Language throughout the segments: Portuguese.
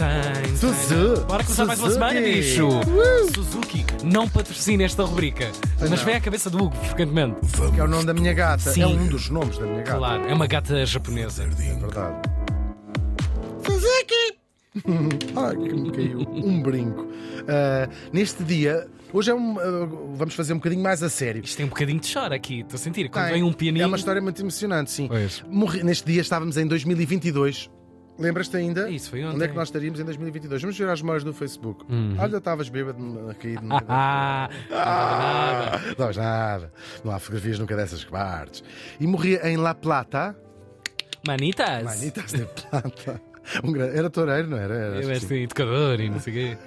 tem. Suzu. Bora começar mais uma Suzuki. semana, bicho. Suzuki não patrocina esta rubrica, mas não. vem à cabeça do Hugo frequentemente. Que é o nome da minha gata. Sim. É um dos nomes da minha gata. Claro, é uma gata japonesa. É verdade. Suzuki! Ai, que me caiu um brinco. Ah, neste dia, hoje é um. ah, vamos fazer um bocadinho mais a sério. Isto tem um bocadinho de choro aqui, estou a sentir. Quando Tem. vem um pianinho. É uma história muito emocionante, sim. Morri- Neste dia estávamos em 2022. Lembras-te ainda? Isso, foi Onde é ontem. que nós estaríamos em 2022? Vamos ver as memórias do Facebook. Olha, estavas bêbado, a cair. no- Ah, nada. Não estavas nada. Não há fotografias nunca dessas partes. E morria em La Plata. Manitas. Manitas de Plata. Um grande... Era toureiro, não era? era és sim. assim, educador e não sei o quê.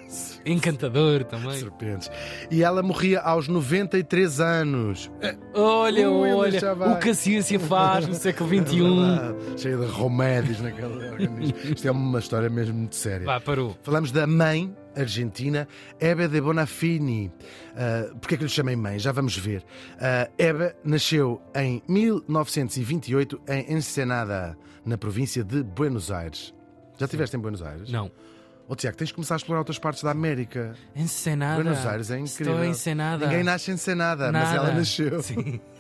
Encantador também. Serpentes. E ela morria aos 93 anos. Olha, Ui, ele olha, o que a ciência faz no século É XXI. verdade. Cheia de remédios naquele organismo. Isto é uma história mesmo muito séria. Vá, parou. Falamos da mãe argentina, Hebe de Bonafini. Uh, Porquê é que lhe chamei mãe? Já vamos ver. Uh, Hebe nasceu em 1928 em Ensenada, na província de Buenos Aires. Já estiveste em Buenos Aires? Não. Ô Tiago, tens de começar a explorar outras partes da América. Encenada. Buenos Aires é incrível. Estou encenada. Ninguém nasce em Ensenada, mas Nada. ela nasceu. Sim.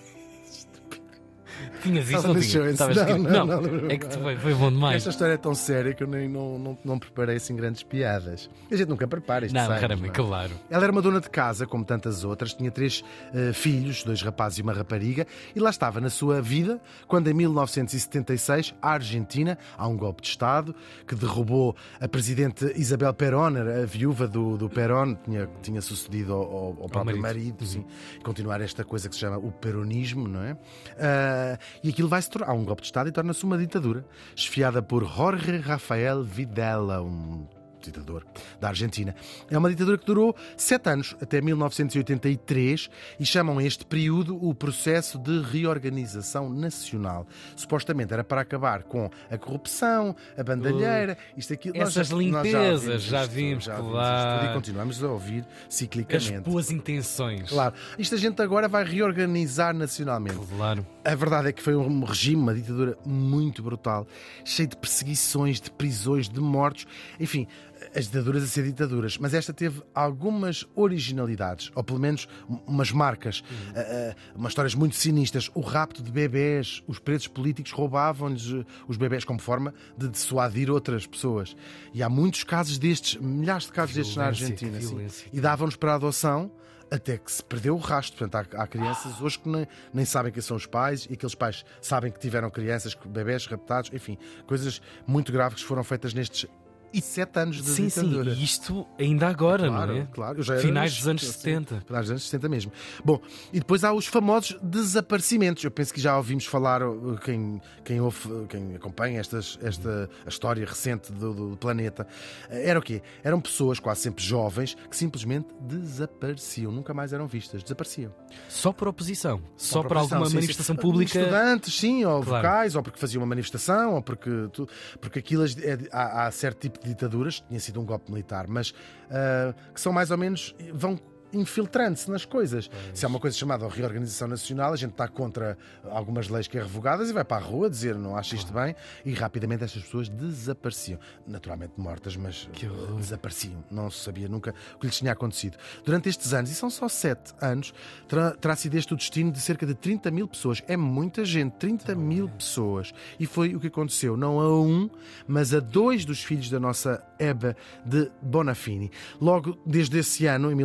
Tinhas isso, Ela não Não, não, É que foi, foi bom demais. Esta história é tão séria que eu nem não, não, não preparei assim grandes piadas. A gente nunca prepara isto. Não, raramente, é? claro. Ela era uma dona de casa, como tantas outras, tinha três eh, filhos, dois rapazes e uma rapariga, e lá estava na sua vida quando, em 1976, a Argentina, há um golpe de Estado que derrubou a presidente Isabel Perón, a viúva do, do Perón, tinha, tinha sucedido ao, ao- ao próprio marido. marido, sim, e continuar esta coisa que se chama o peronismo, não é? Ah, e aquilo vai se tornar um golpe de Estado e torna-se uma ditadura, esfiada por Jorge Rafael Videla, um ditador da Argentina. É uma ditadura que durou sete anos, até 1983, e chamam este período o processo de reorganização nacional. Supostamente era para acabar com a corrupção, a bandalheira, isto aqui. Essas limpezas, já vimos, já claro. tudo, e continuamos a ouvir As ciclicamente. boas intenções. Claro, isto a gente agora vai reorganizar nacionalmente. Claro. A verdade é que foi um regime, uma ditadura muito brutal, cheio de perseguições, de prisões, de mortos, enfim, as ditaduras a ser ditaduras. Mas esta teve algumas originalidades, ou pelo menos um- umas marcas, ah, ah, umas histórias muito sinistras. O rapto de bebés, os presos políticos roubavam-lhes eh, os bebés como forma de dissuadir outras pessoas. E há muitos casos destes, milhares de casos destes na Violência, Argentina. que sim. violência. E davam-nos para a adoção até que se perdeu o rastro. Portanto, há, há crianças hoje que nem, nem sabem quem são os pais e aqueles pais sabem que tiveram crianças, bebés raptados, enfim, coisas muito graves que foram feitas nestes e sete anos de Sim, sim. ditadura. E isto ainda agora, Claro, não é? claro. Eu já era Finais dos anos sim, 70. Finais dos anos 70 mesmo. Bom, e depois há os famosos desaparecimentos. Eu penso que já ouvimos falar, uh, quem, quem, ouve, uh, quem acompanha estas, esta a história recente do, do planeta. Uh, Era o quê? Eram pessoas, quase sempre jovens, que simplesmente desapareciam. Nunca mais eram vistas. Desapareciam. Só por oposição. Só, por proposição, alguma sim, sim. manifestação pública. Estudantes, sim, ou Claro. vocais, ou porque faziam uma manifestação, ou porque. Tu, porque aquilo é- há, há certo tipo ditaduras, tinha sido um golpe militar, mas ah, que são mais ou menos. vão infiltrando-se nas coisas. Se há uma coisa chamada reorganização nacional, a gente está contra algumas leis que é revogadas e vai para a rua dizer não acho isto bem e rapidamente estas pessoas desapareciam. Naturalmente mortas, mas desapareciam. Não se sabia nunca o que lhes tinha acontecido. Durante estes anos, e são só sete anos, terá, terá sido este o destino de cerca de 30 mil pessoas. É muita gente, 30 mil pessoas. E foi o que aconteceu, não a um, mas a dois dos filhos da nossa Eba de Bonafini. Logo desde esse ano, em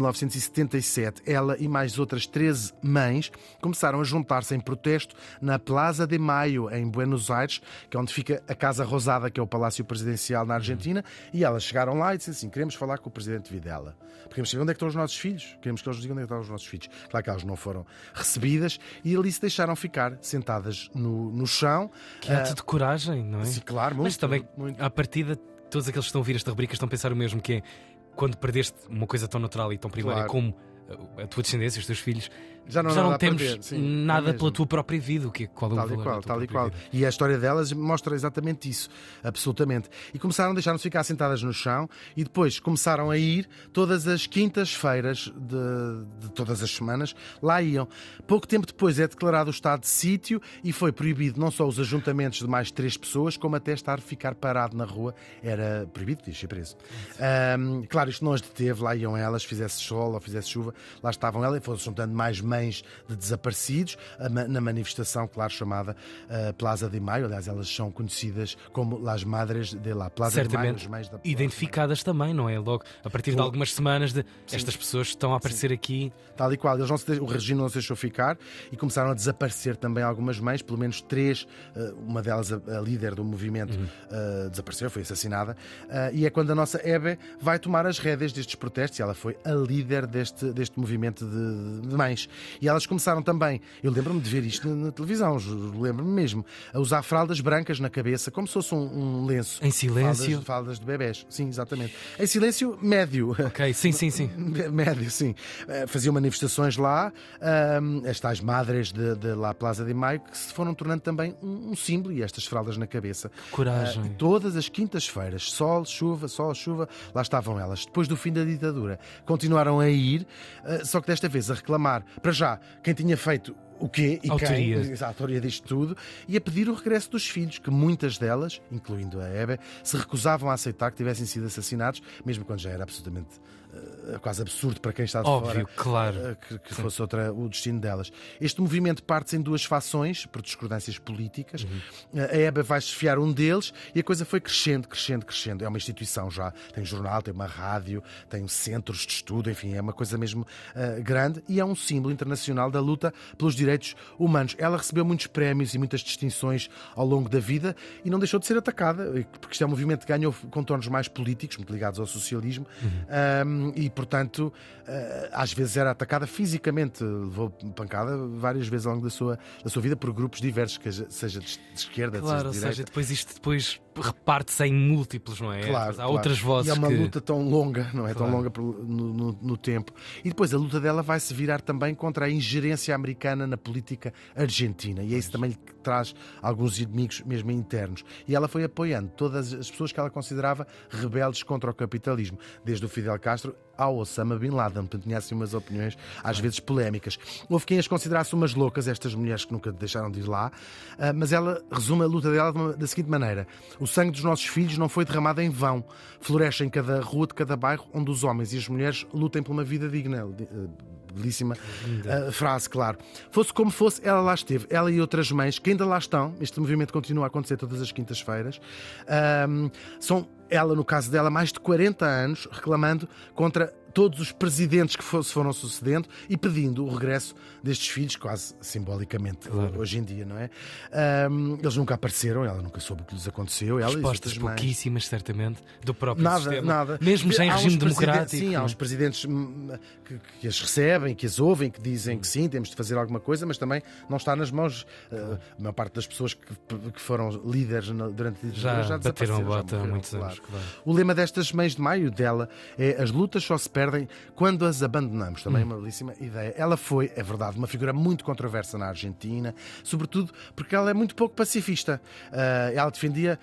1977, ela e mais outras 13 mães começaram a juntar-se em protesto na Plaza de Maio, em Buenos Aires, que é onde fica a Casa Rosada, que é o Palácio Presidencial na Argentina, e elas chegaram lá e disseram assim: queremos falar com o presidente Videla. Queremos saber onde é que estão os nossos filhos. Queremos que eles nos digam onde é que estão os nossos filhos. Claro que elas não foram recebidas e ali se deixaram ficar sentadas no, no chão. Que ato de coragem, não é? Sim, claro, muito. Mas também, muito. à partida, todos aqueles que estão a ouvir esta rubrica estão a pensar o mesmo, que é quando perdeste uma coisa tão natural e tão primária Claro. como a tua descendência, os teus filhos, Já não, já não temos perder, sim, é nada mesmo. pela tua própria vida. O que, qual é o Tal e qual, tal e qual. vida? E a história delas mostra exatamente isso, absolutamente. E começaram a deixar-nos ficar sentadas no chão e depois começaram a ir todas as quintas-feiras de, de todas as semanas, lá iam. Pouco tempo depois é declarado o estado de sítio e foi proibido não só os ajuntamentos de mais três pessoas, como até estar ficar parado na rua era proibido, podia ser preso. Ahm, claro, isto não as deteve, lá iam elas, fizesse sol ou fizesse chuva, lá estavam elas e foram juntando mais mães de desaparecidos na manifestação, claro, chamada ah, Plaza de Maio. Aliás, elas são conhecidas como Las Madres de la Plaza de Maio. Certamente mães da Plaza identificadas também, não é? Logo, a partir de algumas semanas de estas pessoas estão a aparecer aqui. Tal e qual. Eles não se O regime não se deixou ficar e começaram a desaparecer também algumas mães, pelo menos três. eh, Uma delas, a, líder do movimento, eh, desapareceu, foi assassinada. Eh, E é quando a nossa Hebe vai tomar as rédeas destes protestos e ela foi a líder deste, deste movimento de, de mães. E elas começaram também, eu lembro-me de ver isto na, na televisão, lembro-me mesmo, a usar fraldas brancas na cabeça, como se fosse um, um lenço. Em silêncio. Fraldas, fraldas de bebés, sim, exatamente. Em silêncio médio. Ok, sim, sim, sim. Médio, sim. Eh, Faziam manifestações lá, ahm, as tais madres de, de La Plaza de Maio, que se foram tornando também um, um símbolo e estas fraldas na cabeça. Coragem. Ah, e todas as quintas-feiras, sol, chuva, sol, chuva, lá estavam elas. Depois do fim da ditadura, continuaram a ir, só que desta vez a reclamar, para já, quem tinha feito o quê e Autoria. quem, a autoria disto tudo, e a pedir o regresso dos filhos, que muitas delas, incluindo a Hebe, se recusavam a aceitar que tivessem sido assassinados, mesmo quando já era absolutamente ah, quase absurdo para quem está de Óbvio, fora. claro. Uh, que, que fosse outra o destino delas. Este movimento parte-se em duas fações, por discordâncias políticas. Uhum. Uh, A EBA vai esfiar um deles e a coisa foi crescendo, crescendo, crescendo. É uma instituição já. Tem jornal, tem uma rádio, tem centros de estudo, enfim, é uma coisa mesmo uh, grande e é um símbolo internacional da luta pelos direitos humanos. Ela recebeu muitos prémios e muitas distinções ao longo da vida e não deixou de ser atacada, porque isto é um movimento que ganhou contornos mais políticos, muito ligados ao socialismo, um, e portanto, uh, às vezes era atacada fisicamente, levou pancada várias vezes ao longo da sua, da sua vida por grupos diversos, que seja de de esquerda, Claro, seja ou de direita. seja, depois isto depois reparte-se em múltiplos, não é? Claro, Há claro. outras vozes E é uma que... luta tão longa, não é? Tão Claro. longa pelo- no, no- no tempo. E depois a luta dela vai se virar também contra a ingerência americana na política argentina. E é isso também que traz alguns inimigos mesmo internos. E ela foi apoiando todas as pessoas que ela considerava rebeldes contra o capitalismo, desde o Fidel Castro ao Osama Bin Laden. Portanto, tinha assim umas opiniões às vezes polémicas. Houve quem as considerasse umas loucas, estas mulheres que nunca deixaram de ir lá, ah, mas ela resume a luta dela da seguinte maneira: o sangue dos nossos filhos não foi derramado em vão, floresce em cada rua de cada bairro onde os homens e as mulheres lutem por uma vida digna. Ah, Belíssima ah, frase, claro. Fosse como fosse, ela lá esteve. Ela e outras mães que ainda lá estão. Este movimento continua a acontecer todas as quintas-feiras. São, ela, no caso dela, mais de 40 anos reclamando contra todos os presidentes que se foram sucedendo e pedindo o regresso destes filhos, quase simbolicamente, hoje em dia, não é? Ahm, eles nunca apareceram, ela nunca soube o que lhes aconteceu. Ela e as Respostas pouquíssimas, certamente, do próprio Nada, sistema. nada. Mesmo já em Há regime democrático. Sim, há uns presidentes hum, que, que as recebem, que as ouvem, que dizem que sim, temos de fazer alguma coisa, mas também não está nas mãos. uh, a maior parte das pessoas que, que foram líderes na- durante a já, já bateram a bota há muitos claro. anos. Claro. O lema destas mães de maio dela é as lutas só se perdem quando as abandonamos. Também é uma belíssima ideia. Ela foi, é verdade, uma figura muito controversa na Argentina, sobretudo porque ela é muito pouco pacifista. Ah, ela defendia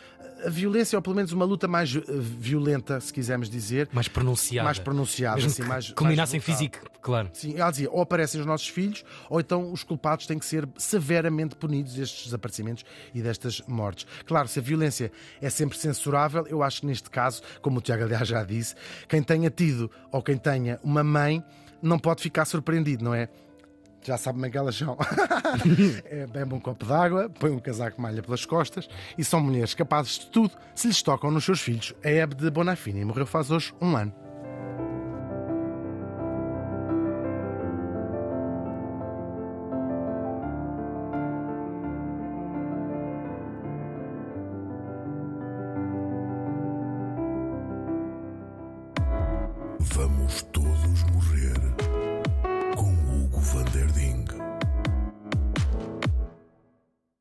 a violência, ou pelo menos uma luta mais eh, violenta, se quisermos dizer, Mais pronunciada. mais pronunciada, Mesmo assim, mais culminasse em mais brutal. físico, claro. Sim, ela dizia, ou aparecem os nossos filhos, ou então os culpados têm que ser severamente punidos destes desaparecimentos e destas mortes. Claro, se a violência é sempre censurável, eu acho que neste caso, como o Tiago aliás já disse, quem tenha tido ou quem tenha uma mãe não pode ficar surpreendido, não é? Já sabe como é é, bebe um copo d'água, põe um casaco malha pelas costas e são mulheres capazes de tudo se lhes tocam nos seus filhos. A Hebe de Bonafini morreu faz hoje um ano.